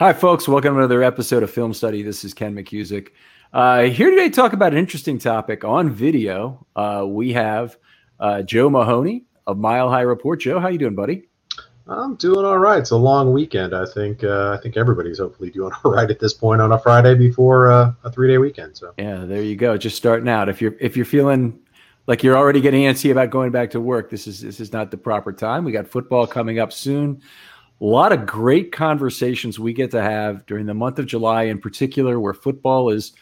Hi, folks. Welcome to another episode of Film Study. This is Ken McKusick. Uh, here today to talk about an interesting topic on video. Uh, we have uh, Joe Mahoney of Mile High Report. Joe, how you doing, buddy? I'm doing all right. It's a long weekend. I think uh, I think everybody's hopefully doing all right at this point on a Friday before uh, a three day weekend. So yeah, there you go. Just starting out. If you're if you're feeling like you're already getting antsy about going back to work, this is this is not the proper time. We got football coming up soon a lot of great conversations we get to have during the month of July, in particular, where football is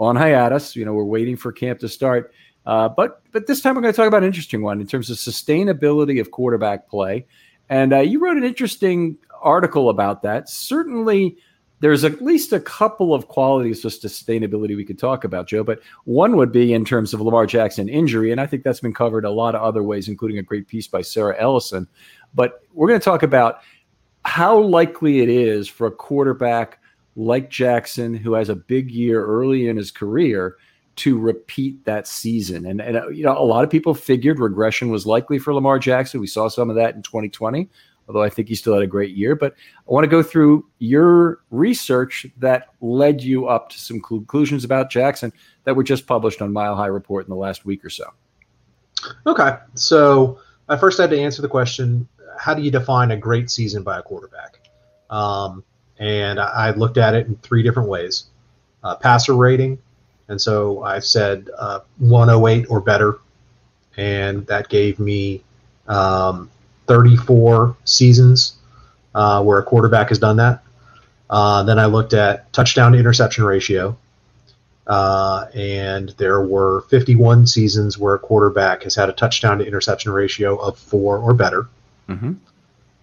on hiatus. You know, we're waiting for camp to start. Uh, but but this time we're going to talk about an interesting one in terms of sustainability of quarterback play. And uh, you wrote an interesting article about that. Certainly, there's at least a couple of qualities of sustainability we could talk about, Joe. But one would be in terms of Lamar Jackson injury, and I think that's been covered a lot of other ways, including a great piece by Sarah Ellison. But we're going to talk about how likely it is for a quarterback like Jackson, who has a big year early in his career, to repeat that season. And, and uh, you know, a lot of people figured regression was likely for Lamar Jackson. We saw some of that in 2020, although I think he still had a great year. But I want to go through your research that led you up to some conclusions about Jackson that were just published on Mile High Report in the last week or so. Okay. So I first had to answer the question how do you define a great season by a quarterback? Um, and I, I, looked at it in three different ways. Uh, passer rating, and so I said uh, 108 or better, and that gave me um, 34 seasons uh, where a quarterback has done that. Uh, then I looked at touchdown to interception ratio, uh, and there were 51 seasons where a quarterback has had a touchdown to interception ratio of four or better. Mm-hmm.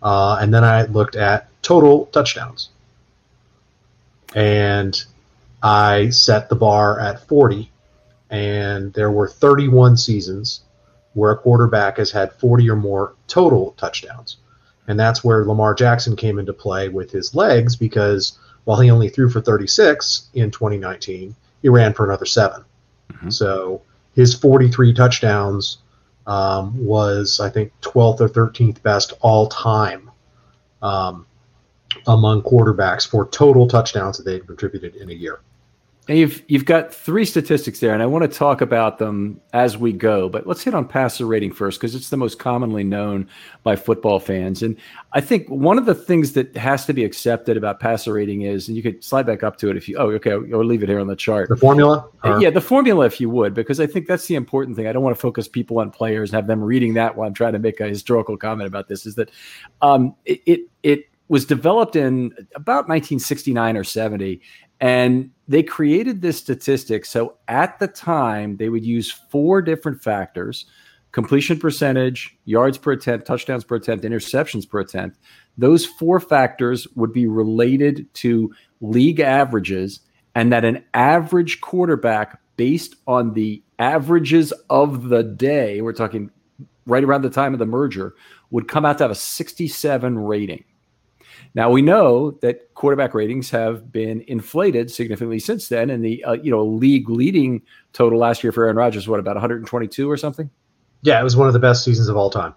Uh, and then I looked at total touchdowns. And I set the bar at 40. And there were 31 seasons where a quarterback has had 40 or more total touchdowns. And that's where Lamar Jackson came into play with his legs because while he only threw for 36 in 2019, he ran for another 7 mm-hmm. So his 43 touchdowns um, was I think 12th or 13th best all time um, among quarterbacks for total touchdowns that they've contributed in a year. And you've you've got three statistics there, and I want to talk about them as we go. But let's hit on passer rating first because it's the most commonly known by football fans. And I think one of the things that has to be accepted about passer rating is, and you could slide back up to it if you. Oh, okay, or leave it here on the chart. The formula. Or? Yeah, the formula, if you would, because I think that's the important thing. I don't want to focus people on players and have them reading that while I'm trying to make a historical comment about this. Is that um, it, it it was developed in about 1969 or 70 and they created this statistic. So at the time, they would use four different factors completion percentage, yards per attempt, touchdowns per attempt, interceptions per attempt. Those four factors would be related to league averages, and that an average quarterback, based on the averages of the day, we're talking right around the time of the merger, would come out to have a 67 rating. Now we know that quarterback ratings have been inflated significantly since then, and the uh, you know league leading total last year for Aaron Rodgers what about 122 or something? Yeah, it was one of the best seasons of all time.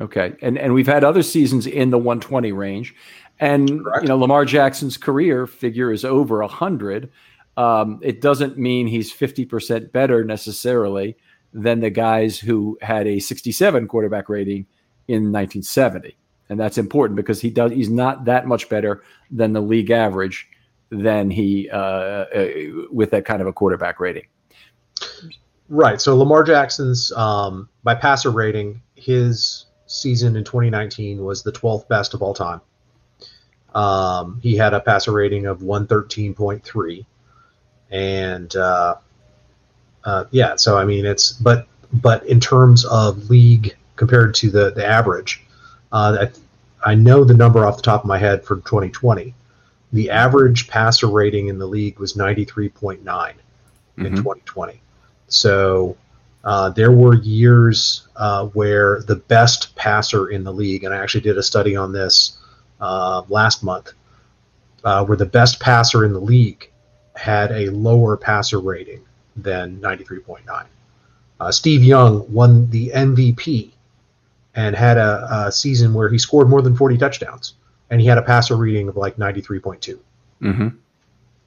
Okay, and and we've had other seasons in the 120 range, and Correct. you know Lamar Jackson's career figure is over 100. Um, it doesn't mean he's 50% better necessarily than the guys who had a 67 quarterback rating in 1970 and that's important because he does he's not that much better than the league average than he uh, uh, with that kind of a quarterback rating. Right. So Lamar Jackson's um, by passer rating, his season in 2019 was the 12th best of all time. Um, he had a passer rating of 113.3, and uh, uh, yeah. So I mean, it's but but in terms of league compared to the the average, uh, I, I know the number off the top of my head for 2020. The average passer rating in the league was 93.9 mm-hmm. in 2020. So uh, there were years uh, where the best passer in the league, and I actually did a study on this uh, last month, uh, where the best passer in the league had a lower passer rating than 93.9. Uh, Steve Young won the MVP and had a, a, season where he scored more than 40 touchdowns and he had a passer reading of like 93.2. Mm-hmm.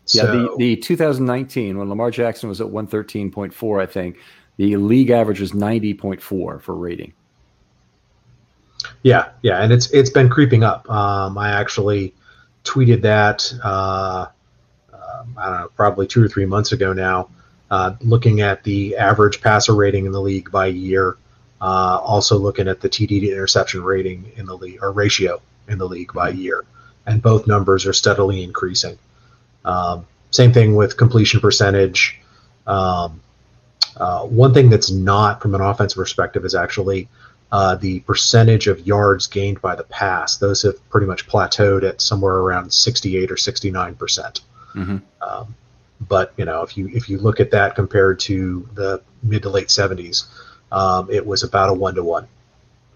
So, yeah, the, the 2019 when Lamar Jackson was at 113.4, I think the league average was 90.4 for rating. Yeah, yeah, and it's it's been creeping up. Um, I actually tweeted that uh, uh, I don't know, probably two or three months ago now, uh, looking at the average passer rating in the league by year uh, also looking at the TD to interception rating in the league or ratio in the league by year, and both numbers are steadily increasing. Um, same thing with completion percentage. Um, uh, one thing that's not from an offensive perspective is actually uh, the percentage of yards gained by the pass. Those have pretty much plateaued at somewhere around 68 or 69 percent. Mm-hmm. Um, but you know, if you if you look at that compared to the mid to late 70s, um, it was about a one to one.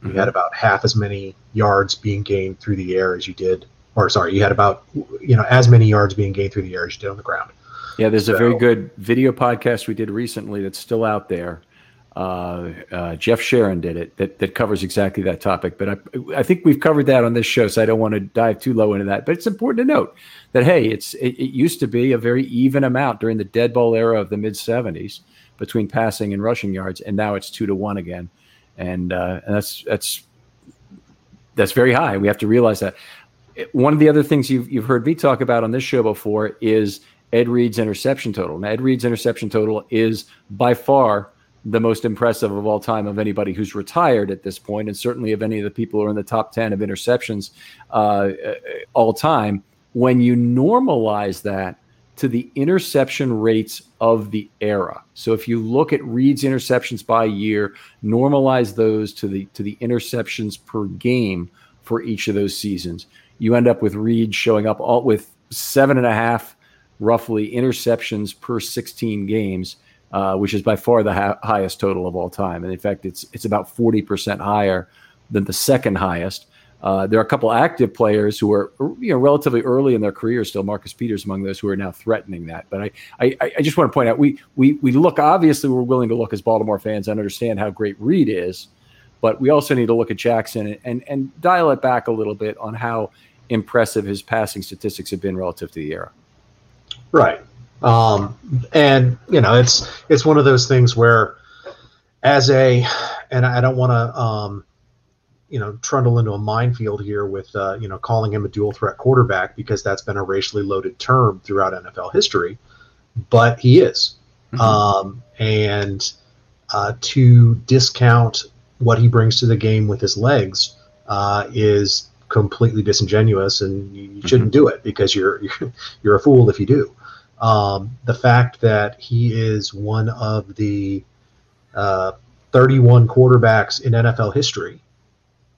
You had about half as many yards being gained through the air as you did, or sorry, you had about you know as many yards being gained through the air as you did on the ground. Yeah, there's so, a very good video podcast we did recently that's still out there. Uh, uh, Jeff Sharon did it that, that covers exactly that topic. But I, I think we've covered that on this show, so I don't want to dive too low into that. But it's important to note that hey, it's it, it used to be a very even amount during the dead ball era of the mid '70s between passing and rushing yards, and now it's two to one again, and uh, and that's that's that's very high. We have to realize that. One of the other things you've you've heard me talk about on this show before is Ed Reed's interception total. Now, Ed Reed's interception total is by far the most impressive of all time of anybody who's retired at this point, and certainly of any of the people who are in the top 10 of interceptions uh, all time. When you normalize that to the interception rates of the era. So if you look at Reed's interceptions by year, normalize those to the to the interceptions per game for each of those seasons, you end up with Reed showing up all with seven and a half roughly interceptions per 16 games, uh, which is by far the ha- highest total of all time. And in fact, it's it's about 40% higher than the second highest. Uh, there are a couple active players who are you know relatively early in their career still. Marcus Peters among those who are now threatening that. But I, I, I just want to point out we we we look obviously we're willing to look as Baltimore fans and understand how great Reed is, but we also need to look at Jackson and and, and dial it back a little bit on how impressive his passing statistics have been relative to the era. Right, um, and you know it's it's one of those things where as a and I don't want to. Um, you know trundle into a minefield here with uh, you know calling him a dual threat quarterback because that's been a racially loaded term throughout NFL history, but he is, mm-hmm. um, and uh, to discount what he brings to the game with his legs uh, is completely disingenuous, and you, you shouldn't mm-hmm. do it because you're, you're you're a fool if you do. Um, the fact that he is one of the uh, 31 quarterbacks in NFL history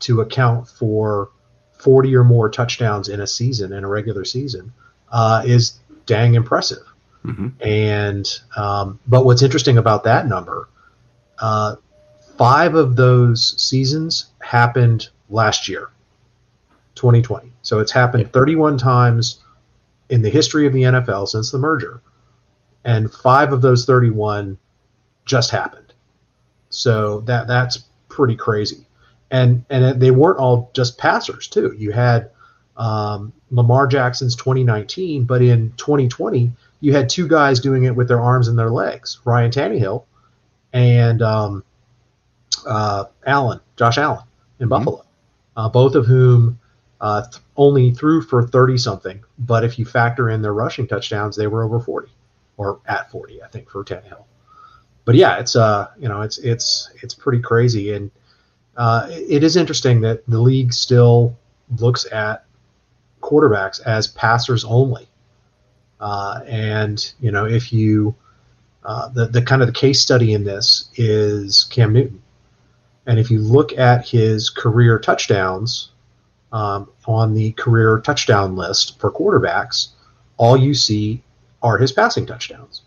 to account for 40 or more touchdowns in a season, in a regular season, uh, is dang impressive. Mm-hmm. And um, but what's interesting about that number, uh, five of those seasons happened last year, 2020. So it's happened 31 times in the history of the NFL since the merger, and five of those 31 just happened. So that that's pretty crazy, and and they weren't all just passers too. You had um, Lamar Jackson's 2019, but in 2020 you had two guys doing it with their arms and their legs, Ryan Tannehill and um, uh, Allen, Josh Allen in mm-hmm. Buffalo, uh, both of whom uh, th- only threw for 30 something. But if you factor in their rushing touchdowns, they were over 40 or at 40, I think, for Tannehill. But yeah, it's uh, you know, it's it's it's pretty crazy, and uh, it is interesting that the league still looks at quarterbacks as passers only. Uh, and you know, if you uh, the the kind of the case study in this is Cam Newton, and if you look at his career touchdowns um, on the career touchdown list for quarterbacks, all you see are his passing touchdowns,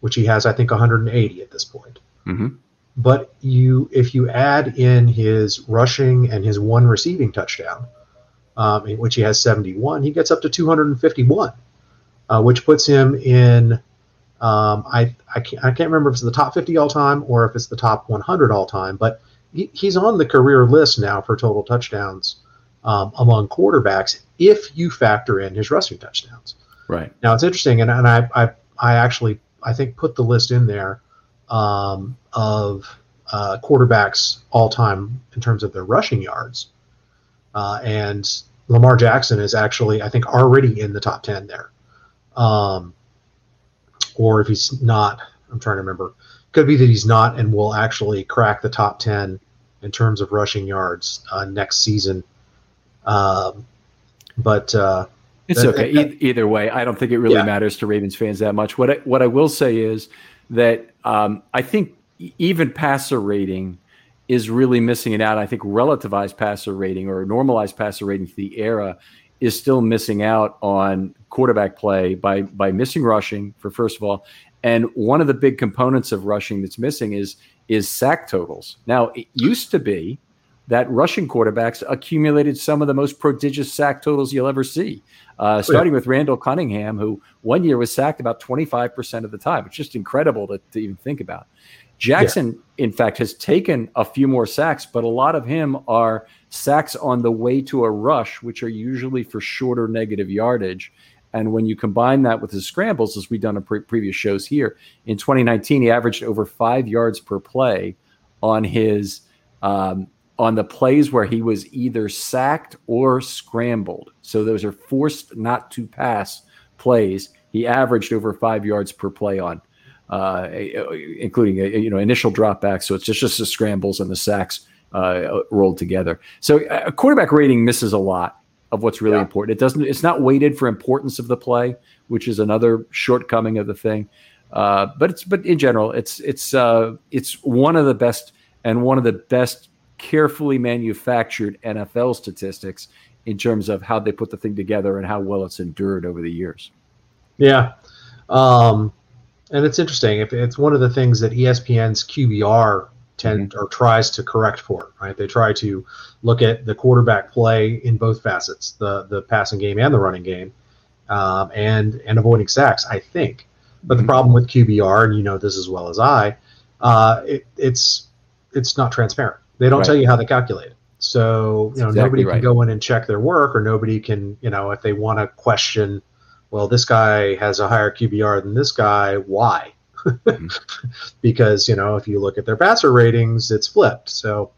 which he has, I think, 180 at this point. Mm-hmm. But you, if you add in his rushing and his one receiving touchdown, um, in which he has 71, he gets up to 251, uh, which puts him in. Um, I I can't, I can't remember if it's the top 50 all time or if it's the top 100 all time, but he, he's on the career list now for total touchdowns um, among quarterbacks if you factor in his rushing touchdowns. Right now, it's interesting, and, and I, I I actually I think put the list in there um, of uh, quarterbacks all time in terms of their rushing yards, uh, and Lamar Jackson is actually I think already in the top ten there, um, or if he's not, I'm trying to remember. Could be that he's not, and will actually crack the top ten in terms of rushing yards uh, next season. Um, but uh, it's okay. e- either way, I don't think it really yeah. matters to Ravens fans that much. What I, what I will say is that um, I think even passer rating is really missing it out. I think relativized passer rating or normalized passer rating for the era is still missing out on quarterback play by by missing rushing for first of all, and one of the big components of rushing that's missing is is sack totals. Now it used to be that rushing quarterbacks accumulated some of the most prodigious sack totals you'll ever see. Uh, starting with Randall Cunningham, who one year was sacked about 25% of the time. It's just incredible to, to even think about. Jackson, yeah. in fact, has taken a few more sacks, but a lot of him are sacks on the way to a rush, which are usually for shorter negative yardage. And when you combine that with his scrambles, as we've done in pre- previous shows here, in 2019, he averaged over five yards per play on his um, on the plays where he was either sacked or scrambled. So those are forced not to pass plays. He averaged over five yards per play on, uh, including a, you know initial dropbacks. So it's just just the scrambles and the sacks uh, rolled together. So a quarterback rating misses a lot of what's really yeah. important. It doesn't. It's not weighted for importance of the play, which is another shortcoming of the thing. Uh, but it's but in general, it's it's uh, it's one of the best and one of the best carefully manufactured NFL statistics in terms of how they put the thing together and how well it's endured over the years. Yeah. Um, and it's interesting. If it's one of the things that ESPN's QBR tend mm-hmm. or tries to correct for, right? They try to look at the quarterback play in both facets, the the passing game and the running game, um, and and avoiding sacks. I think, but mm-hmm. the problem with QBR, and you know this as well as I, uh, it, it's it's not transparent. They don't right. tell you how they calculate it. So, you know, exactly nobody right. can go in and check their work or nobody can, you know, if they want to question, well, this guy has a higher QBR than this guy, why? mm-hmm. because, you know, if you look at their passer ratings, it's flipped. So,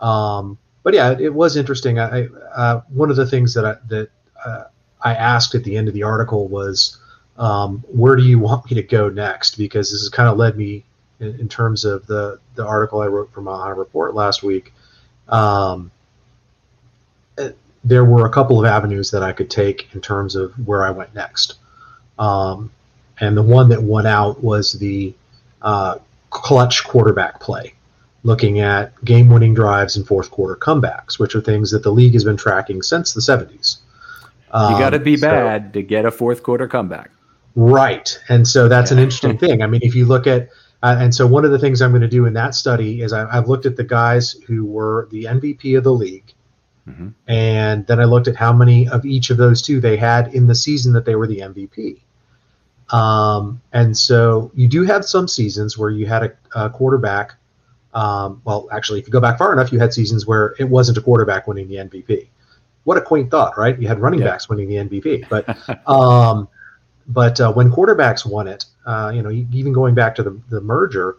um, but yeah, it, it was interesting. I, uh, one of the things that I, that uh, I asked at the end of the article was, um, where do you want me to go next? Because this has kind of led me in, in terms of the the article I wrote for Mile Report last week. Um, there were a couple of avenues that I could take in terms of where I went next. Um, and the one that won out was the uh, clutch quarterback play. looking at game winning drives and fourth quarter comebacks, which are things that the league has been tracking since the 70s. Um, you got to be so, bad to get a fourth quarter comeback. Right. And so that's yeah. an interesting thing. I mean, if you look at, uh, and so one of the things I'm going to do in that study is I, have looked at the guys who were the MVP of the league. Mm-hmm. And then I looked at how many of each of those two they had in the season that they were the MVP. Um, and so you do have some seasons where you had a, a quarterback. Um, well, actually, if you go back far enough, you had seasons where it wasn't a quarterback winning the MVP. What a quaint thought, right? You had running yeah. backs winning the MVP, but um, but uh, when quarterbacks won it, uh, you know, even going back to the the merger,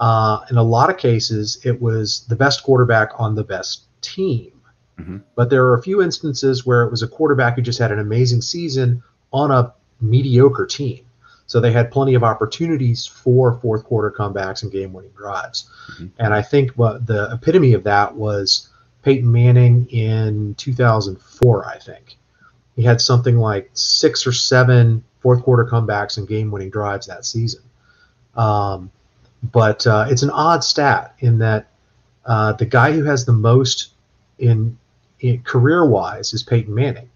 uh, in a lot of cases, it was the best quarterback on the best team. Mm-hmm. But there are a few instances where it was a quarterback who just had an amazing season on a mediocre team. So they had plenty of opportunities for fourth quarter comebacks and game winning drives. Mm-hmm. And I think what the epitome of that was Peyton Manning in 2004, I think. He had something like six or seven fourth quarter comebacks and game winning drives that season. Um, but uh, it's an odd stat in that uh, the guy who has the most in, in career wise is Peyton Manning.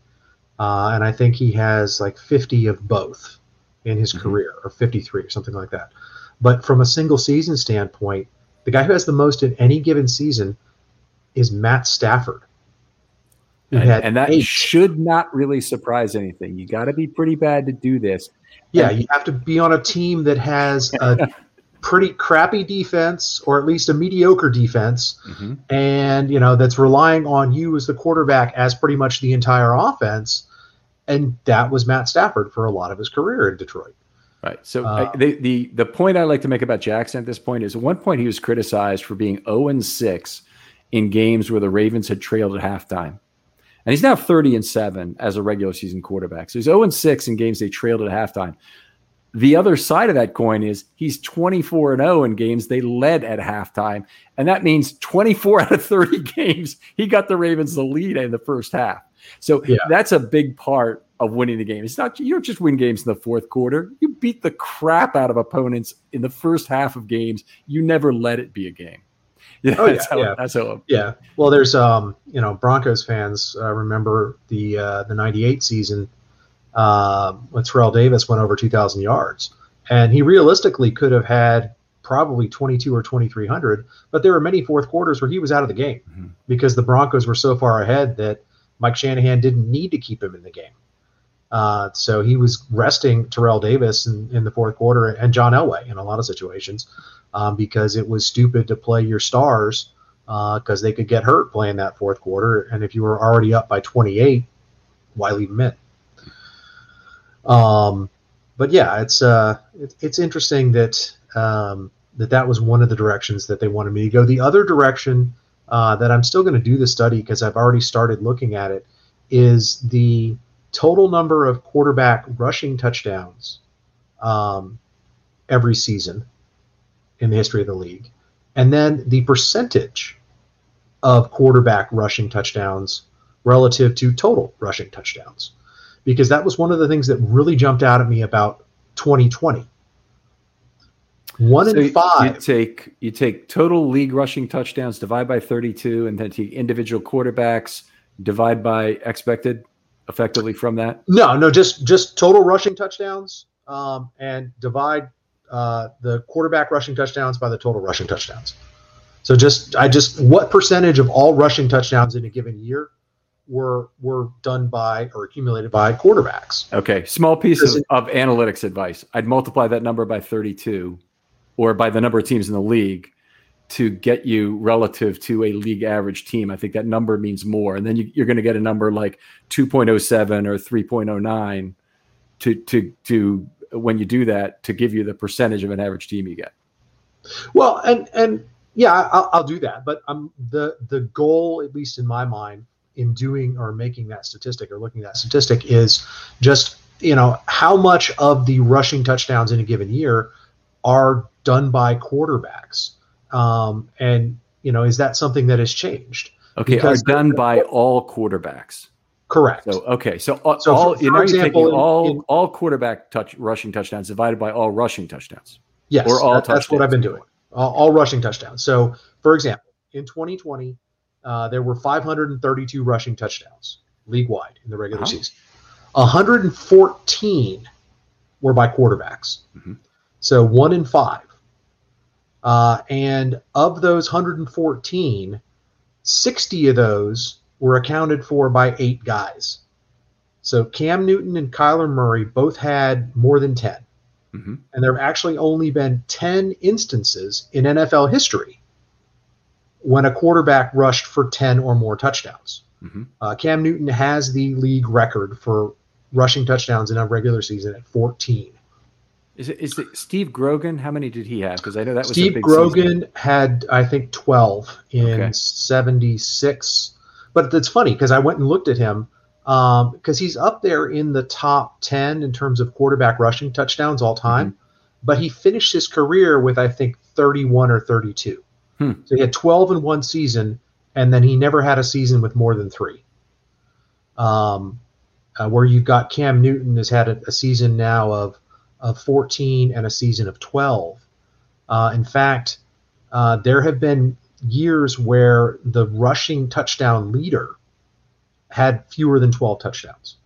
Uh, and I think he has like 50 of both in his mm-hmm. career, or 53 or something like that. But from a single season standpoint, the guy who has the most in any given season is Matt Stafford. And, and, that eight. should not really surprise anything. You got to be pretty bad to do this. Yeah, and, you have to be on a team that has a pretty crappy defense or at least a mediocre defense mm-hmm. and you know that's relying on you as the quarterback as pretty much the entire offense and that was Matt Stafford for a lot of his career in Detroit. Right. So uh, I, the, the the point I like to make about Jackson at this point is at one point he was criticized for being 0 and 6 in games where the Ravens had trailed at halftime. And he's now 30 and 7 as a regular season quarterback. So he's 0 and 6 in games they trailed at halftime. The other side of that coin is he's 24 and 0 in games they led at halftime. And that means 24 out of 30 games, he got the Ravens the lead in the first half. So yeah. that's a big part of winning the game. It's not you don't just win games in the fourth quarter. You beat the crap out of opponents in the first half of games. You never let it be a game. Yeah, oh, that's yeah, how, yeah. That's how, yeah. Well, there's um, you know, Broncos fans uh, remember the uh, the '98 season uh, when Terrell Davis went over 2,000 yards. And he realistically could have had probably 22 or 2,300, but there were many fourth quarters where he was out of the game mm-hmm. because the Broncos were so far ahead that Mike Shanahan didn't need to keep him in the game. Uh, so he was resting Terrell Davis in, in, the fourth quarter and John Elway in a lot of situations um, because it was stupid to play your stars because uh, they could get hurt playing that fourth quarter. And if you were already up by 28, why leave them in? Um, but yeah, it's uh, it, it's interesting that um, that that was one of the directions that they wanted me to go. The other direction uh, that I'm still going to do the study because I've already started looking at it is the total number of quarterback rushing touchdowns um, every season in the history of the league, and then the percentage of quarterback rushing touchdowns relative to total rushing touchdowns because that was one of the things that really jumped out at me about 2020. One so in five. You take you take total league rushing touchdowns, divide by 32, and then take individual quarterbacks, divide by expected, effectively from that. No, no, just just total rushing touchdowns, um, and divide uh, the quarterback rushing touchdowns by the total rushing touchdowns. So just I just what percentage of all rushing touchdowns in a given year were were done by or accumulated by quarterbacks. Okay, small piece of, of, analytics advice. I'd multiply that number by 32 or by the number of teams in the league to get you relative to a league average team. I think that number means more. And then you, are going to get a number like 2.07 or 3.09 to to to when you do that to give you the percentage of an average team you get. Well, and and yeah, I'll, I'll do that. But um, the the goal, at least in my mind, in doing or making that statistic or looking at that statistic is just you know how much of the rushing touchdowns in a given year are done by quarterbacks um, and you know is that something that has changed okay because are done by all quarterbacks correct so okay so, all, so all for, you know example, you're taking all in, all quarterback touch rushing touchdowns divided by all rushing touchdowns yes or all that, that's what i've been doing all, all rushing touchdowns so for example, in 2020, uh, there were 532 rushing touchdowns league wide in the regular Wow. season. 114 were by quarterbacks. Mhm. So one in five. Uh, and of those 114, 60 of those were accounted for by eight guys. So Cam Newton and Kyler Murray both had more than 10. Mhm. And there have actually only been 10 instances in NFL history when a quarterback rushed for 10 or more touchdowns. Mhm. Uh, Cam Newton has the league record for rushing touchdowns in a regular season at 14. Is it is it Steve Grogan? How many did he have? Because I know that was a Steve Grogan season. had, I think, 12 in Okay. 76. But it's funny because I went and looked at him because he's up there in the top 10 in terms of quarterback rushing touchdowns all time. Mm-hmm. But he finished his career with, I think, 31 or 32. Hmm. So he had 12 in one season, and then he never had a season with more than three. Um, uh, where you've got Cam Newton has had a, a season now of of 14 and a season of 12. Uh, in fact, uh, there have been years where the rushing touchdown leader had fewer than 12 touchdowns.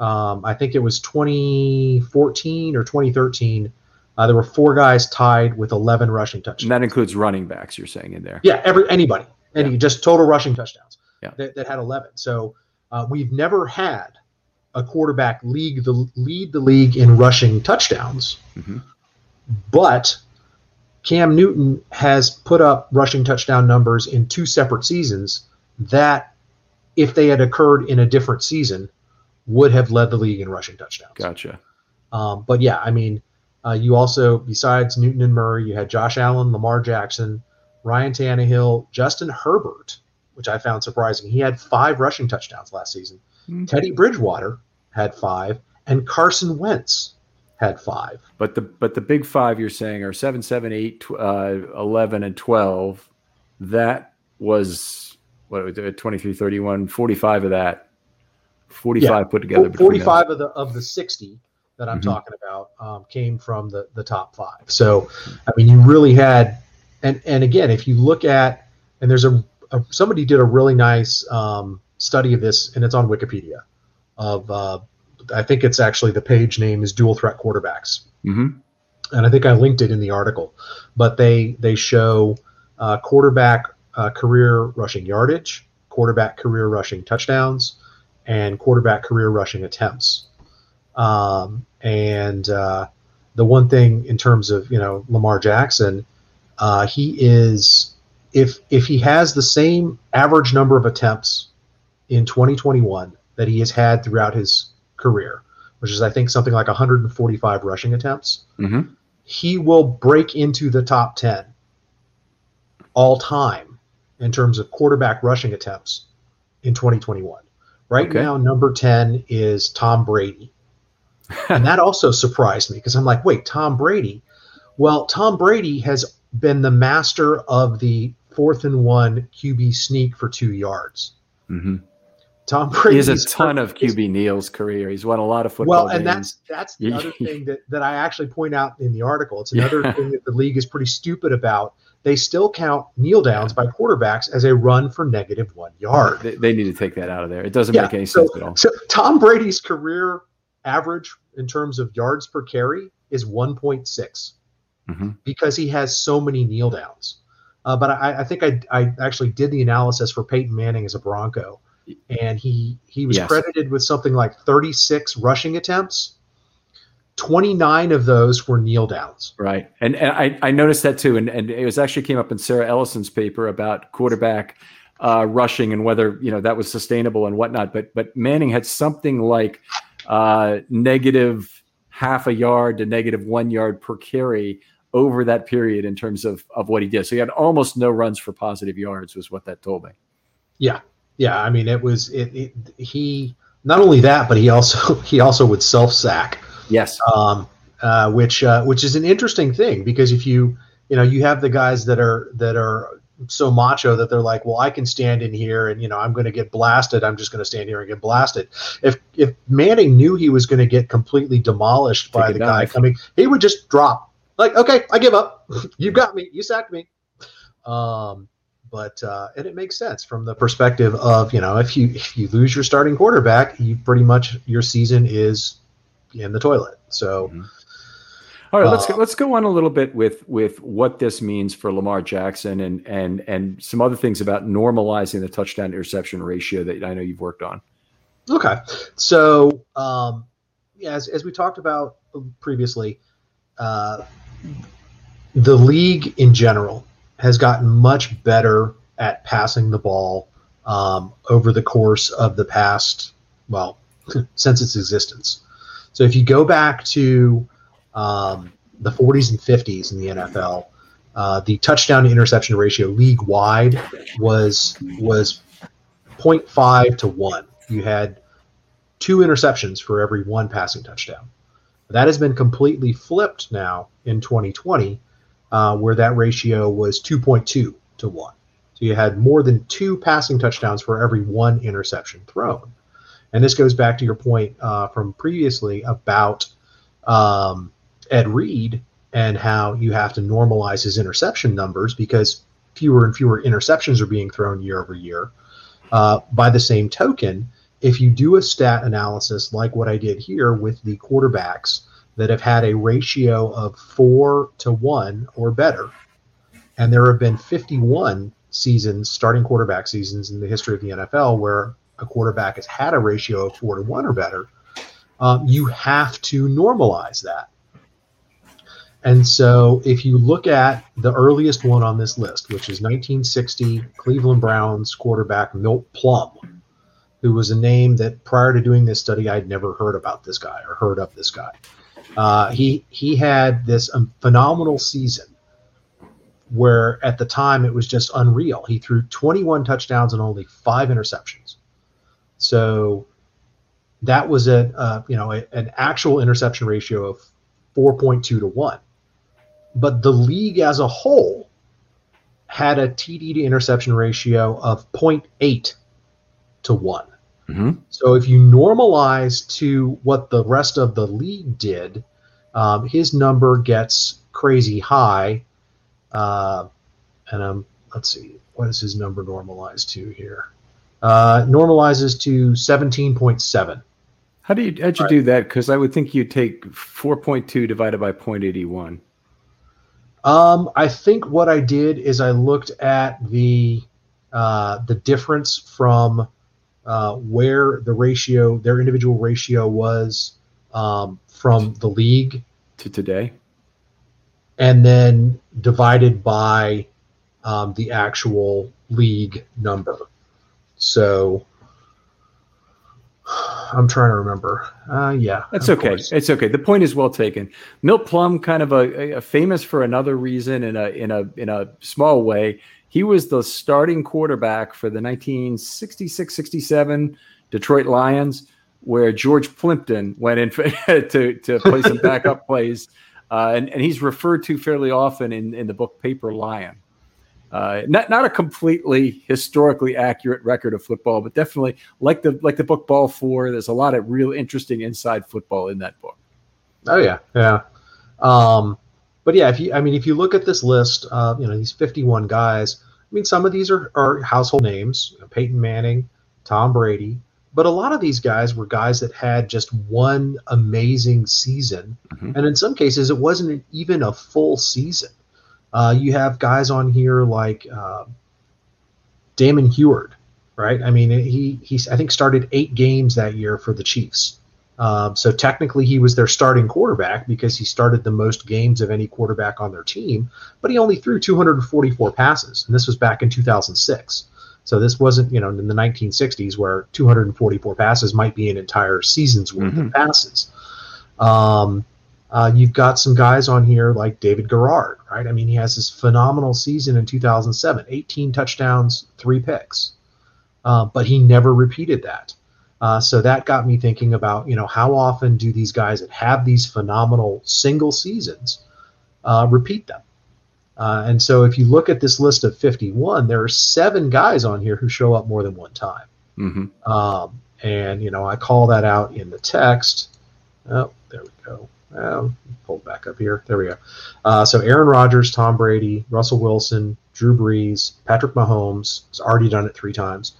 Um, I think it was 2014 or 2013. Uh, there were four guys tied with 11 rushing touchdowns. And that includes running backs. You're saying in there. Yeah, every anybody, any just total rushing touchdowns. Yeah. that, that had 11. So uh, we've never had a quarterback league the lead the league in rushing touchdowns, Mhm. but Cam Newton has put up rushing touchdown numbers in two separate seasons that, if they had occurred in a different season, would have led the league in rushing touchdowns. Gotcha. Um, but yeah, I mean, uh, you also, besides Newton and Murray, you had Josh Allen, Lamar Jackson, Ryan Tannehill, Justin Herbert, which I found surprising. He had five rushing touchdowns last season. Hmm. Teddy Bridgewater had five, and Carson Wentz had five. But the but the big five you're saying are seven, seven, eight, tw- uh, 11, and twelve. That was what was it, 23, 31, 45 of that. Forty-five put together. between those. 45 of the of the 60 that I'm Mhm. talking about um, came from the the top five. So, I mean, you really had, and and again, if you look at, and there's a, a somebody did a really nice um, study of this, and it's on Wikipedia. Of uh, I think it's actually the page name is Dual Threat Quarterbacks, Mhm. and I think I linked it in the article. But they they show uh, quarterback uh, career rushing yardage, quarterback career rushing touchdowns, and quarterback career rushing attempts. Um, and uh, the one thing in terms of you know Lamar Jackson, uh, he is if if he has the same average number of attempts in 2021 that he has had throughout his career, which is I think something like 145 rushing attempts, Mhm. he will break into the top 10 all time in terms of quarterback rushing attempts in 2021. Right Okay. now, number 10 is Tom Brady. and that also surprised me because I'm like, wait, Tom Brady? Well, Tom Brady has been the master of the fourth and one QB sneak for two yards. Mhm. Tom Brady He has a ton of QB kneels career. He's won a lot of football well, and games. that's that's the other thing that, that I actually point out in the article. It's Yeah. another thing that the league is pretty stupid about. They still count kneel downs by quarterbacks as a run for negative one yard. They, they need to take that out of there. It doesn't Yeah, make any so- sense at all. So Tom Brady's career average in terms of yards per carry is 1.6 Mhm. because he has so many kneel downs. Uh, but I, I think I, I actually did the analysis for Peyton Manning as a Bronco, and he he was Yes. credited with something like 36 rushing attempts. 29 of those were kneel downs. Right. And, and I, I noticed that too. And, and it was actually came up in Sarah Ellison's paper about quarterback uh, rushing and whether, you know, that was sustainable and whatnot. But, but Manning had something like uh, negative half a yard to negative one yard per carry over that period in terms of, of what he did. So he had almost no runs for positive yards was what that told me. Yeah, yeah. I mean, it was it, it. He not only that, but he also he also would self sack. Yes. um, uh, which uh, which is an interesting thing because if you you know you have the guys that are that are so macho that they're like, well, I can stand in here and you know I'm going to get blasted. I'm just going to stand here and get blasted. If if Manning knew he was going to get completely demolished by Take the guy coming, he would just drop. Like, okay, I give up. you got me. You sacked me. Um, but uh, and it makes sense from the perspective of you know if you if you lose your starting quarterback, you pretty much your season is in the toilet. So. Mhm. All right, let's go, let's go on a little bit with with what this means for Lamar Jackson and and and some other things about normalizing the touchdown interception ratio that I know you've worked on. Okay, so um, yeah, as as we talked about previously, uh, the league in general has gotten much better at passing the ball um, over the course of the past, well, since its existence. So if you go back to um, the 40s and 50s in the NFL, uh, the touchdown to interception ratio league wide was was 0.5 to 1. You had two interceptions for every one passing touchdown. That has been completely flipped now in 2020, uh, where that ratio was 2.2 to 1. So you had more than two passing touchdowns for every one interception thrown. And this goes back to your point uh, from previously about um, Ed Reed and how you have to normalize his interception numbers because fewer and fewer interceptions are being thrown year over year. Uh, by the same token, if you do a stat analysis like what I did here with the quarterbacks that have had a ratio of four to one or better, and there have been 51 seasons, starting quarterback seasons in the history of the NFL where a quarterback has had a ratio of four to one or better, um, you have to normalize that. And so if you look at the earliest one on this list, which is 1960 Cleveland Browns quarterback Milt Plum, who was a name that prior to doing this study I'd never heard about this guy or heard of this guy. Uh, he he had this um, phenomenal season where at the time it was just unreal. He threw 21 touchdowns and only five interceptions. So that was a uh, you know a, an actual interception ratio of 4.2 to one. But the league as a whole had a TD to interception ratio of 0.8 to one. Mm-hmm. So if you normalize to what the rest of the league did, um, his number gets crazy high. Uh, and um, let's see, what is his number normalized to here? Uh, normalizes to 17.7. How do you how'd you Right. do that? Because I would think you take four point two divided by 0.81. Um, I think what I did is I looked at the uh, the difference from uh, where the ratio, their individual ratio was um, from the league, to today. and then divided by um, the actual league number. So I'm trying to remember. Uh, yeah, That's okay. course. It's okay. The point is well taken. Milt Plum, kind of a, a famous for another reason in a in a in a small way. He was the starting quarterback for the 1966-67 Detroit Lions, where George Plimpton went in for, to to play some backup plays, uh, and and he's referred to fairly often in in the book Paper Lion. Uh, not not a completely historically accurate record of football, but definitely like the like the book Ball Four. There's a lot of real interesting inside football in that book. Oh yeah, yeah. Um, but yeah, if you, I mean, if you look at this list, uh, you know, these 51 guys. I mean, some of these are, are household names: you know, Peyton Manning, Tom Brady. But a lot of these guys were guys that had just one amazing season, Mhm. and in some cases, it wasn't even a full season. Uh, you have guys on here like uh, Damon Huard, right? I mean, he he's I think started eight games that year for the Chiefs. Um, so technically, he was their starting quarterback because he started the most games of any quarterback on their team. But he only threw 244 passes, and this was back in 2006. So this wasn't, you know, in the 1960s where 244 passes might be an entire season's worth Mhm. of passes. Um, uh, you've got some guys on here like David Garrard, right? I mean, he has this phenomenal season in 2007, 18 touchdowns, three picks, uh, but he never repeated that. Uh, so that got me thinking about, you know, how often do these guys that have these phenomenal single seasons uh, repeat them? Uh, and so if you look at this list of 51, there are seven guys on here who show up more than one time. Mm-hmm. Um, and, you know, I call that out in the text. Oh, there we go. Pull back up here. There we go. Uh, so Aaron Rodgers, Tom Brady, Russell Wilson, Drew Brees, Patrick Mahomes has already done it three times.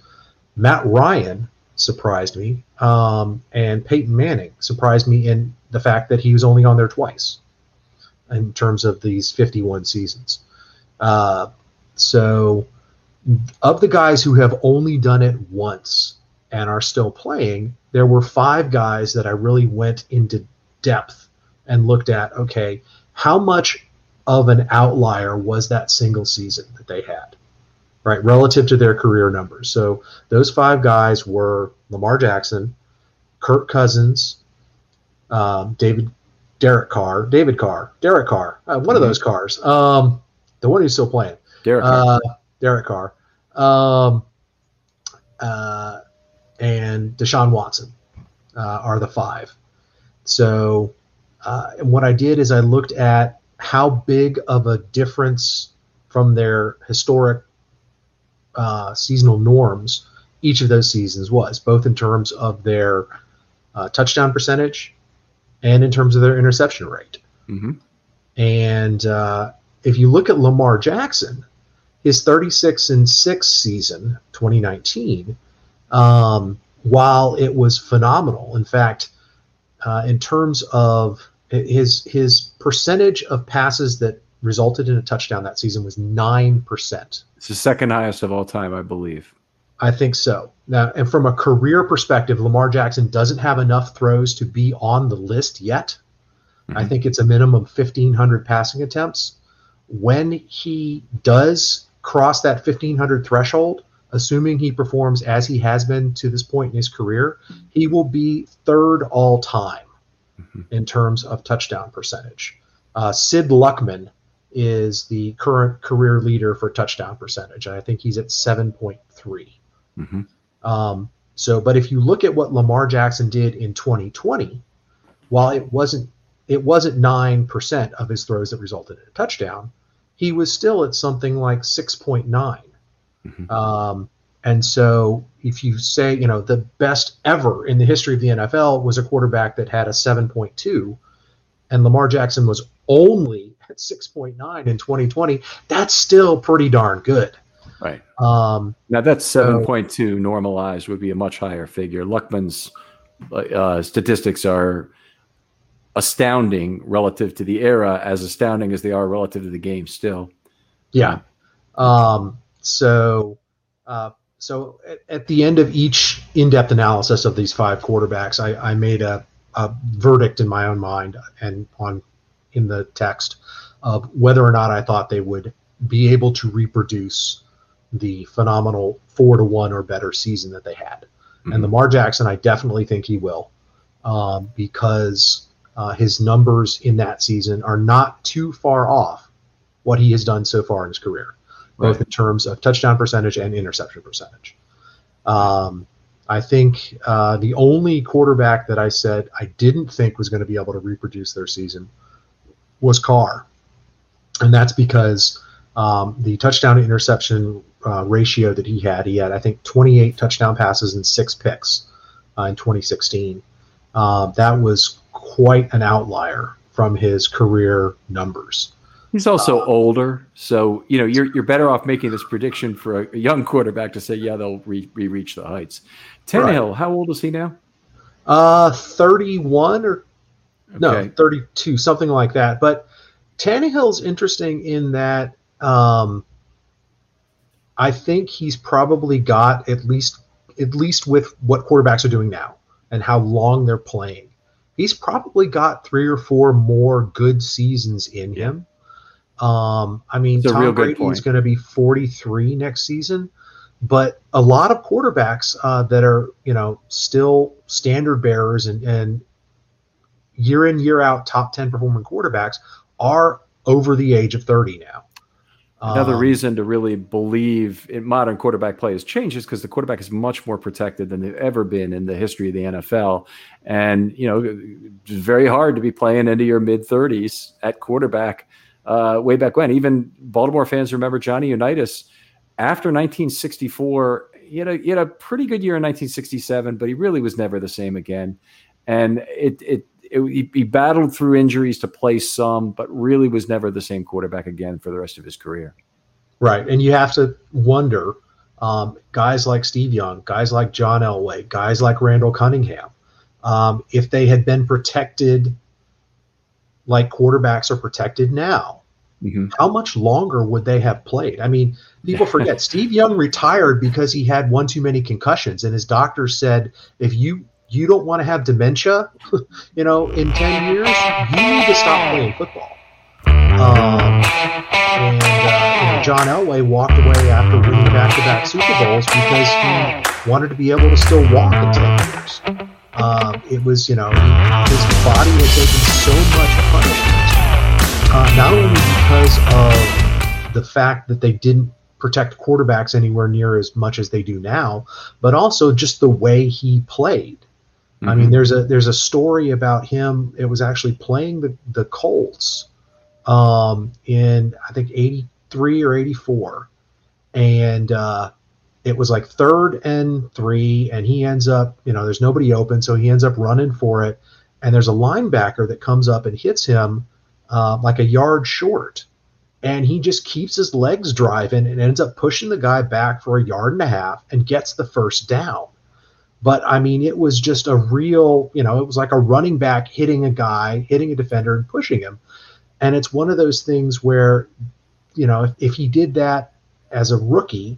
Matt Ryan surprised me, um, and Peyton Manning surprised me in the fact that he was only on there twice in terms of these 51 seasons. Uh, so, of the guys who have only done it once and are still playing, there were five guys that I really went into depth and looked at okay, how much of an outlier was that single season that they had, right, relative to their career numbers? So, those five guys were Lamar Jackson, Kirk Cousins, um, David Derek Carr, David Carr, Derek Carr, uh, one mm-hmm. of those cars, um, the one who's still playing, Derek Carr. Uh, Derek Carr, um, uh, and Deshaun Watson uh, are the five. So, uh, and what I did is I looked at how big of a difference from their historic uh, seasonal norms each of those seasons was, both in terms of their touchdown percentage and in terms of their interception rate. Mm-hmm. And uh, if you look at Lamar Jackson, his 36 and 6 season, 2019, um, while it was phenomenal, in fact, uh, in terms of his his percentage of passes that resulted in a touchdown that season was nine percent. It's the second highest of all time, I believe. I think so. Now, and from a career perspective, Lamar Jackson doesn't have enough throws to be on the list yet. Mm-hmm. I think it's a minimum 1,500 passing attempts. When he does cross that 1,500 threshold, assuming he performs as he has been to this point in his career, he will be third all time mm-hmm. in terms of touchdown percentage. Uh, Sid Luckman is the current career leader for touchdown percentage. I think he's at 7.3. Mm-hmm. Um, so, but if you look at what Lamar Jackson did in 2020, while it wasn't it wasn't nine percent of his throws that resulted in a touchdown, he was still at something like 6.9. Mm-hmm. Um, and so, if you say you know the best ever in the history of the NFL was a quarterback that had a 7.2, and Lamar Jackson was only at 6.9 in 2020, that's still pretty darn good. Right. Um, now that's seven point two normalized would be a much higher figure. Luckman's uh, statistics are astounding relative to the era, as astounding as they are relative to the game. Still. Yeah. Um, so, uh, so at, at, the end of each in-depth analysis of these five quarterbacks, I, I made a, a verdict in my own mind and on in the text of whether or not I thought they would be able to reproduce the phenomenal four to one or better season that they had. Mm-hmm. And Lamar Jackson, I definitely think he will, um, because uh, his numbers in that season are not too far off what he has done so far in his career, both right. in terms of touchdown percentage and interception percentage. Um, I think uh, the only quarterback that I said I didn't think was going to be able to reproduce their season was Carr. And that's because um, the touchdown to interception uh, ratio that he had. He had, I think, 28 touchdown passes and six picks uh, in 2016. Uh, that was quite an outlier from his career numbers. He's also uh, older, so you know you're you're better off making this prediction for a, a young quarterback to say, yeah, they'll re- reach the heights. Tannehill, right. how old is he now? Uh, 31 or okay. no, 32, something like that. But Tannehill's interesting in that um, I think he's probably got at least at least with what quarterbacks are doing now and how long they're playing. He's probably got three or four more good seasons in him. Um, I mean, it's Tom Brady is going to be 43 next season, but a lot of quarterbacks uh, that are you know still standard bearers and, and year in year out top 10 performing quarterbacks are over the age of 30 now. Another um, reason to really believe in modern quarterback play has changed is because the quarterback is much more protected than they've ever been in the history of the NFL. And, you know, it's very hard to be playing into your mid 30s at quarterback uh, way back when. Even Baltimore fans remember Johnny Unitas after 1964. He had, a, he had a pretty good year in 1967, but he really was never the same again. And it, it it, he, he battled through injuries to play some, but really was never the same quarterback again for the rest of his career. Right, and you have to wonder, um, guys like Steve Young, guys like John Elway, guys like Randall Cunningham, um, if they had been protected like quarterbacks are protected now, mm-hmm. how much longer would they have played? I mean, people forget Steve Young retired because he had one too many concussions, and his doctor said if you you don't want to have dementia, you know, in ten years, you need to stop playing football. Um, and uh, you know, John Elway walked away after winning back-to-back Super Bowls because he wanted to be able to still walk in ten years. Um, it was, you know, his body had taken so much punishment, uh, not only because of the fact that they didn't protect quarterbacks anywhere near as much as they do now, but also just the way he played. Mm-hmm. I mean, mm-hmm. there's a there's a story about him. It was actually playing the the Colts um, in I think '83 or '84, and uh, it was like third and three, and he ends up, you know, there's nobody open, so he ends up running for it, and there's a linebacker that comes up and hits him uh, like a yard short, and he just keeps his legs driving and ends up pushing the guy back for a yard and a half and gets the first down. But I mean, it was just a real, you know, it was like a running back hitting a guy, hitting a defender, and pushing him. And it's one of those things where, you know, if, if he did that as a rookie,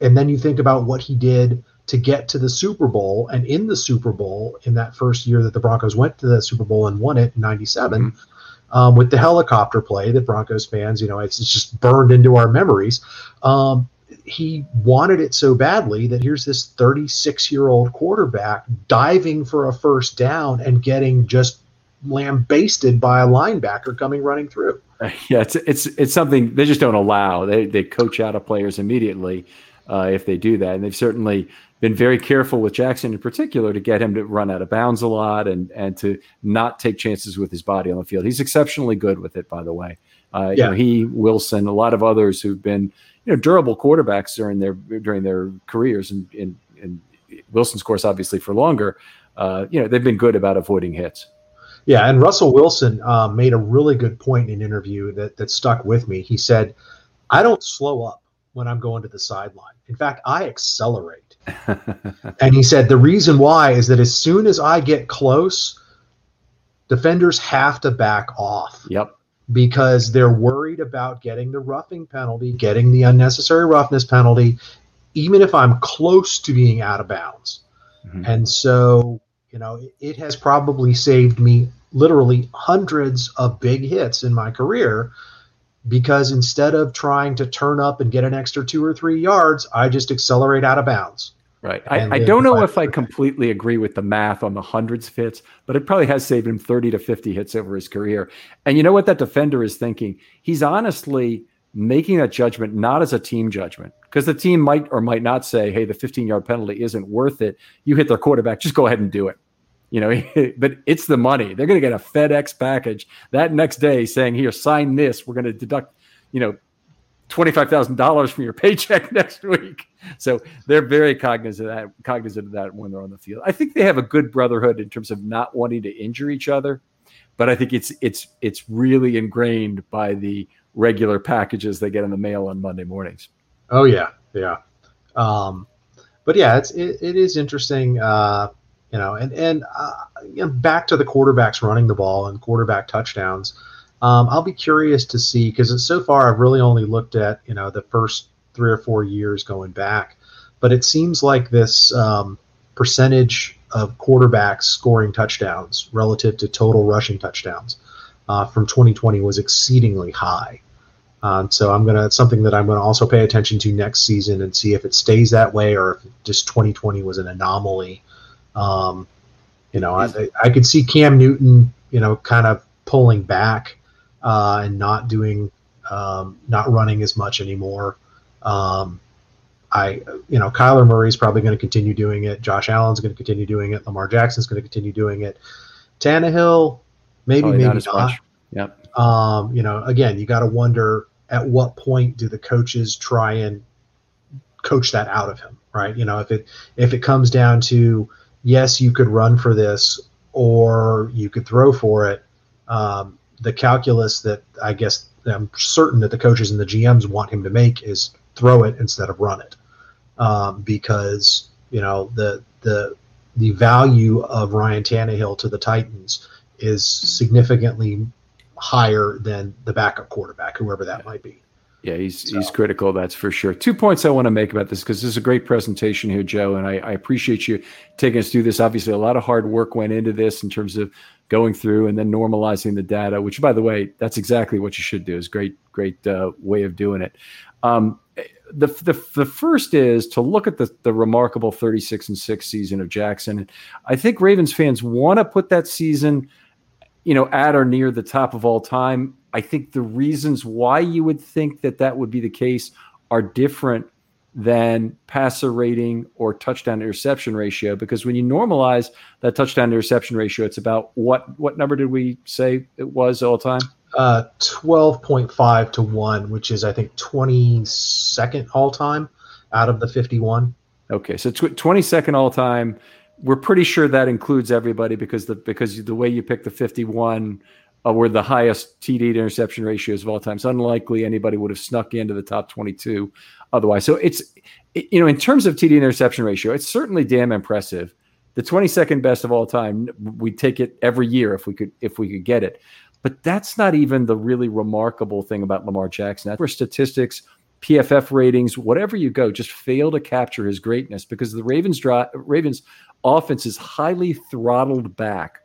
and then you think about what he did to get to the Super Bowl, and in the Super Bowl, in that first year that the Broncos went to the Super Bowl and won it in '97, mm-hmm. um, with the helicopter play that Broncos fans, you know, it's, it's just burned into our memories. Um, he wanted it so badly that here's this 36 year old quarterback diving for a first down and getting just lambasted by a linebacker coming running through. Yeah, it's it's it's something they just don't allow. They they coach out of players immediately uh, if they do that. And they've certainly been very careful with Jackson in particular to get him to run out of bounds a lot and and to not take chances with his body on the field. He's exceptionally good with it, by the way. Uh, yeah. You know, he, Wilson, a lot of others who've been you know durable quarterbacks during their during their careers, and in, Wilson's course, obviously for longer. Uh, you know, they've been good about avoiding hits. Yeah, and Russell Wilson uh, made a really good point in an interview that that stuck with me. He said, "I don't slow up when I'm going to the sideline. In fact, I accelerate. and he said the reason why is that as soon as I get close, defenders have to back off. Yep. Because they're worried about getting the roughing penalty, getting the unnecessary roughness penalty, even if I'm close to being out of bounds. Mm-hmm. And so, you know, it, it has probably saved me literally hundreds of big hits in my career because instead of trying to turn up and get an extra two or three yards, I just accelerate out of bounds. Right. I, I don't know if I completely agree with the math on the hundreds of hits, but it probably has saved him 30 to 50 hits over his career. And you know what that defender is thinking? He's honestly making that judgment not as a team judgment because the team might or might not say, hey, the 15 yard penalty isn't worth it. You hit their quarterback, just go ahead and do it you know, but it's the money. They're going to get a FedEx package that next day saying, "Here, sign this. We're going to deduct, you know, twenty-five thousand dollars from your paycheck next week." So they're very cognizant of that. Cognizant of that when they're on the field. I think they have a good brotherhood in terms of not wanting to injure each other, but I think it's it's it's really ingrained by the regular packages they get in the mail on Monday mornings. Oh yeah, yeah. Um, but yeah, it's it, it is interesting. Uh, you know, and and uh, you know, back to the quarterbacks running the ball and quarterback touchdowns. Um, I'll be curious to see because so far I've really only looked at you know the first three or four years going back, but it seems like this um, percentage of quarterbacks scoring touchdowns relative to total rushing touchdowns uh, from 2020 was exceedingly high. Um, so I'm gonna something that I'm gonna also pay attention to next season and see if it stays that way or if just 2020 was an anomaly um, you know, I, I could see Cam Newton, you know, kind of pulling back uh, and not doing, um, not running as much anymore. Um, I, you know, Kyler Murray is probably going to continue doing it. Josh Allen's going to continue doing it. Lamar Jackson's going to continue doing it. Tannehill, maybe, probably maybe not. not. Yep. Um, you know, again, you got to wonder at what point do the coaches try and coach that out of him, right? You know, if it if it comes down to yes, you could run for this, or you could throw for it. Um, the calculus that I guess I'm certain that the coaches and the GMs want him to make is throw it instead of run it, um, because you know the the the value of Ryan Tannehill to the Titans is significantly higher than the backup quarterback, whoever that might be. Yeah, he's so. he's critical. That's for sure. Two points I want to make about this because this is a great presentation here, Joe, and I, I, appreciate you taking us through this. Obviously, a lot of hard work went into this in terms of going through and then normalizing the data. Which, by the way, that's exactly what you should do. is great, great uh, way of doing it. Um, the, the the first is to look at the the remarkable 36 and six season of Jackson. I think Ravens fans want to put that season, you know, at or near the top of all time I think the reasons why you would think that that would be the case are different than passer rating or touchdown interception ratio because when you normalize that touchdown interception ratio it's about what what number did we say it was all time? Uh 12.5 to 1 which is i think 22nd all time out of the 51 okay so tw- 22nd all time we're pretty sure that includes everybody because the because the way you pick the 51 uh, were the highest TD to interception ratios of all time. It's unlikely anybody would have snuck into the top 22 otherwise. So it's, you know, in terms of TD interception ratio, it's certainly damn impressive. The 22nd best of all time. We take it every year if we could if we could get it. But that's not even the really remarkable thing about Lamar Jackson. That's where statistics, PFF ratings, whatever you go, just fail to capture his greatness because the Ravens draw, Ravens offense is highly throttled back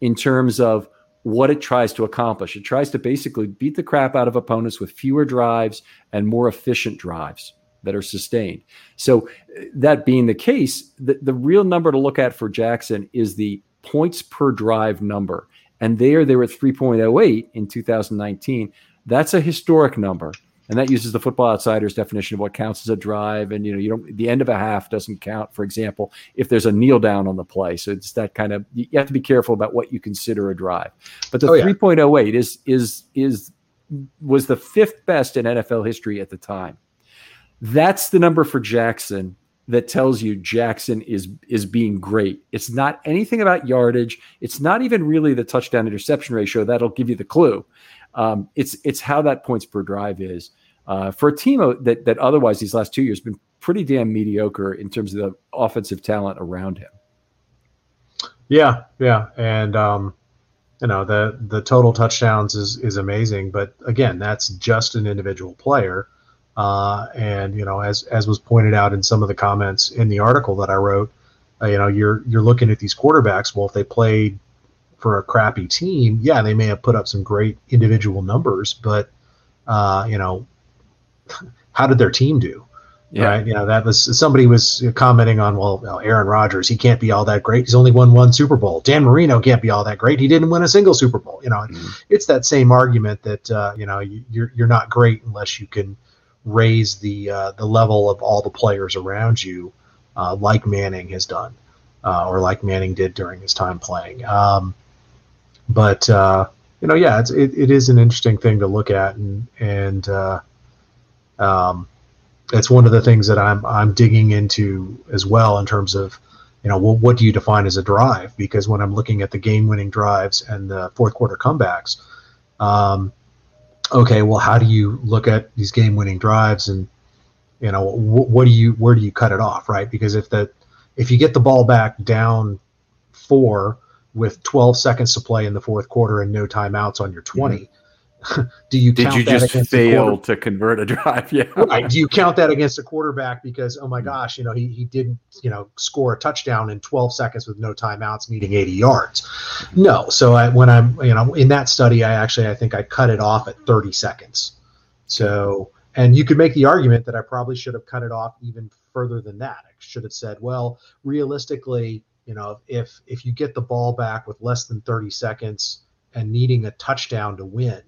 in terms of what it tries to accomplish. It tries to basically beat the crap out of opponents with fewer drives and more efficient drives that are sustained. So, that being the case, the, the real number to look at for Jackson is the points per drive number. And there they were at 3.08 in 2019. That's a historic number and that uses the Football Outsiders definition of what counts as a drive. And you know, you don't the end of a half doesn't count, for example, if there's a kneel down on the play. So it's that kind of you have to be careful about what you consider a drive. But the oh, yeah. 3.08 is is is was the fifth best in NFL history at the time. That's the number for Jackson that tells you Jackson is is being great. It's not anything about yardage. It's not even really the touchdown interception ratio. That'll give you the clue. Um, it's it's how that points per drive is uh, for a team that that otherwise these last two years been pretty damn mediocre in terms of the offensive talent around him. Yeah, yeah, and um, you know the the total touchdowns is is amazing, but again, that's just an individual player. Uh, and you know, as as was pointed out in some of the comments in the article that I wrote, uh, you know, you're you're looking at these quarterbacks. Well, if they played for a crappy team, yeah, they may have put up some great individual numbers, but uh, you know, how did their team do? Yeah. Right. You know, that was somebody was commenting on, well, Aaron Rodgers, he can't be all that great. He's only won one Super Bowl. Dan Marino can't be all that great. He didn't win a single Super Bowl. You know, mm-hmm. it's that same argument that, uh, you know, you're, you're not great unless you can raise the, uh, the level of all the players around you, uh, like Manning has done, uh, or like Manning did during his time playing. Um, but, uh, you know, yeah, it's, it, it is an interesting thing to look at and, and, uh, um, it's one of the things that I'm I'm digging into as well in terms of you know well, what do you define as a drive? Because when I'm looking at the game-winning drives and the fourth quarter comebacks, um, okay, well, how do you look at these game-winning drives and you know wh- what do you where do you cut it off, right? Because if the if you get the ball back down four with 12 seconds to play in the fourth quarter and no timeouts on your 20. Mm-hmm do you did you just fail to convert a drive? Yeah. Right. Do you count that against a quarterback because oh my hmm. gosh, you know he he didn't you know score a touchdown in 12 seconds with no timeouts, needing 80 yards? No. So I, when I'm you know in that study, I actually I think I cut it off at 30 seconds. So and you could make the argument that I probably should have cut it off even further than that. I should have said, well, realistically, you know, if if you get the ball back with less than 30 seconds and needing a touchdown to win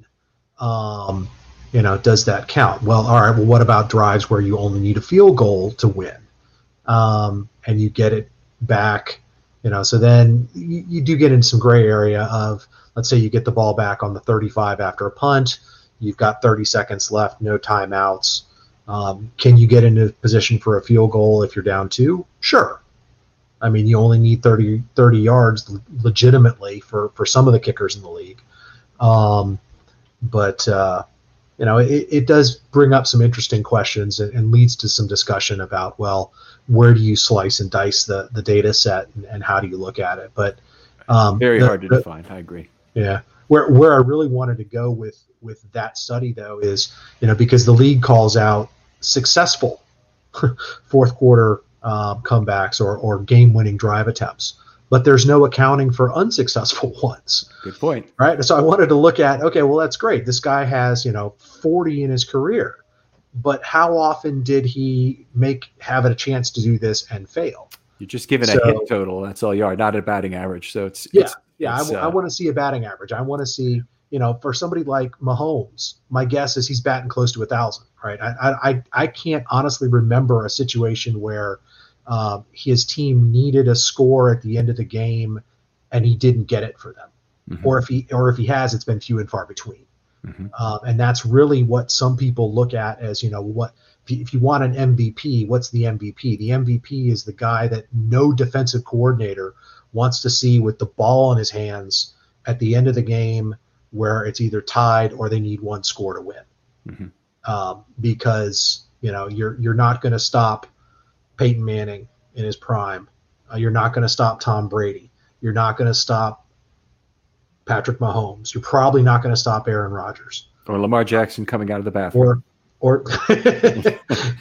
um, you know, does that count? Well, all right. Well, what about drives where you only need a field goal to win, um, and you get it back? You know, so then you, you do get into some gray area of, let's say, you get the ball back on the 35 after a punt. You've got 30 seconds left, no timeouts. Um, can you get into position for a field goal if you're down two? Sure. I mean, you only need 30, 30 yards legitimately for, for some of the kickers in the league. Um, but, uh, you know, it, it does bring up some interesting questions and, and, leads to some discussion about, well, where do you slice and dice the, the data set and, and how do you look at it? But um, very the, hard to the, define. I agree. Yeah. Where, where I really wanted to go with, with that study, though, is, you know, because the league calls out successful fourth quarter um, comebacks or, or game winning drive attempts. But there's no accounting for unsuccessful ones. Good point. Right. So I wanted to look at okay, well, that's great. This guy has, you know, 40 in his career. But how often did he make have a chance to do this and fail? You're just giving so, a hit total. That's all you are, not a batting average. So it's yeah, it's, yeah. It's, I, uh, I want to see a batting average. I want to see, you know, for somebody like Mahomes, my guess is he's batting close to a thousand. Right. I I I can't honestly remember a situation where uh, his team needed a score at the end of the game, and he didn't get it for them. Mm-hmm. Or if he or if he has, it's been few and far between. Mm-hmm. Uh, and that's really what some people look at as you know what if you, if you, want an MVP, what's the MVP? The MVP is the guy that no defensive coordinator wants to see with the ball in his hands at the end of the game, where it's either tied or they need one score to win. Mm-hmm. Um, because you know you're you're not going to stop Peyton Manning in his prime. Uh, you're not going to stop Tom Brady. You're not going to stop Patrick Mahomes. You're probably not going to stop Aaron Rodgers or Lamar Jackson coming out of the bathroom. Or or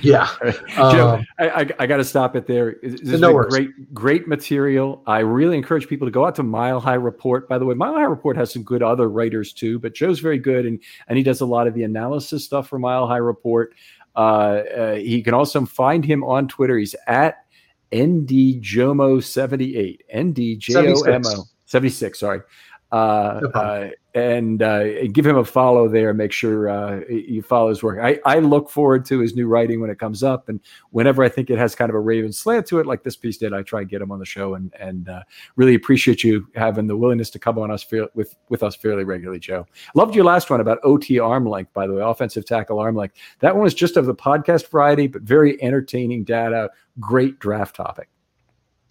yeah, Joe, um, I, I, I got to stop it there. This no great, great material. I really encourage people to go out to Mile High Report. By the way, Mile High Report has some good other writers too, but Joe's very good and and he does a lot of the analysis stuff for Mile High Report. Uh, uh, he can also find him on Twitter. He's at ndjomo78, ndjomo 76. Sorry. Uh, uh, and uh, give him a follow there. Make sure uh, you follow his work. I, I look forward to his new writing when it comes up, and whenever I think it has kind of a Raven slant to it, like this piece did, I try and get him on the show. And and uh, really appreciate you having the willingness to come on us with with us fairly regularly, Joe. Loved your last one about OT arm length, by the way, offensive tackle arm length. That one was just of the podcast variety, but very entertaining data. Great draft topic.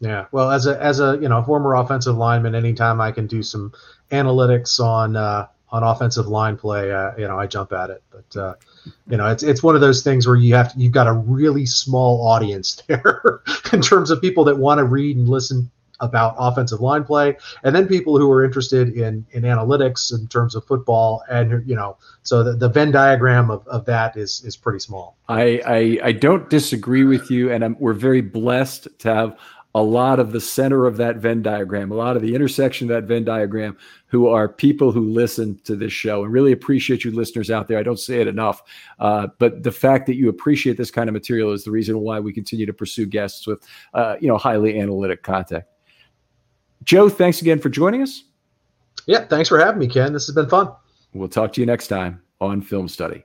Yeah, well, as a as a you know former offensive lineman, anytime I can do some analytics on uh, on offensive line play, uh, you know, I jump at it. But uh, you know, it's it's one of those things where you have to, you've got a really small audience there in terms of people that want to read and listen about offensive line play, and then people who are interested in in analytics in terms of football, and you know, so the, the Venn diagram of, of that is is pretty small. I I, I don't disagree with you, and I'm, we're very blessed to have a lot of the center of that Venn diagram, a lot of the intersection of that Venn diagram, who are people who listen to this show and really appreciate you listeners out there. I don't say it enough, uh, but the fact that you appreciate this kind of material is the reason why we continue to pursue guests with, uh, you know, highly analytic content. Joe, thanks again for joining us. Yeah, thanks for having me, Ken. This has been fun. We'll talk to you next time on Film Study.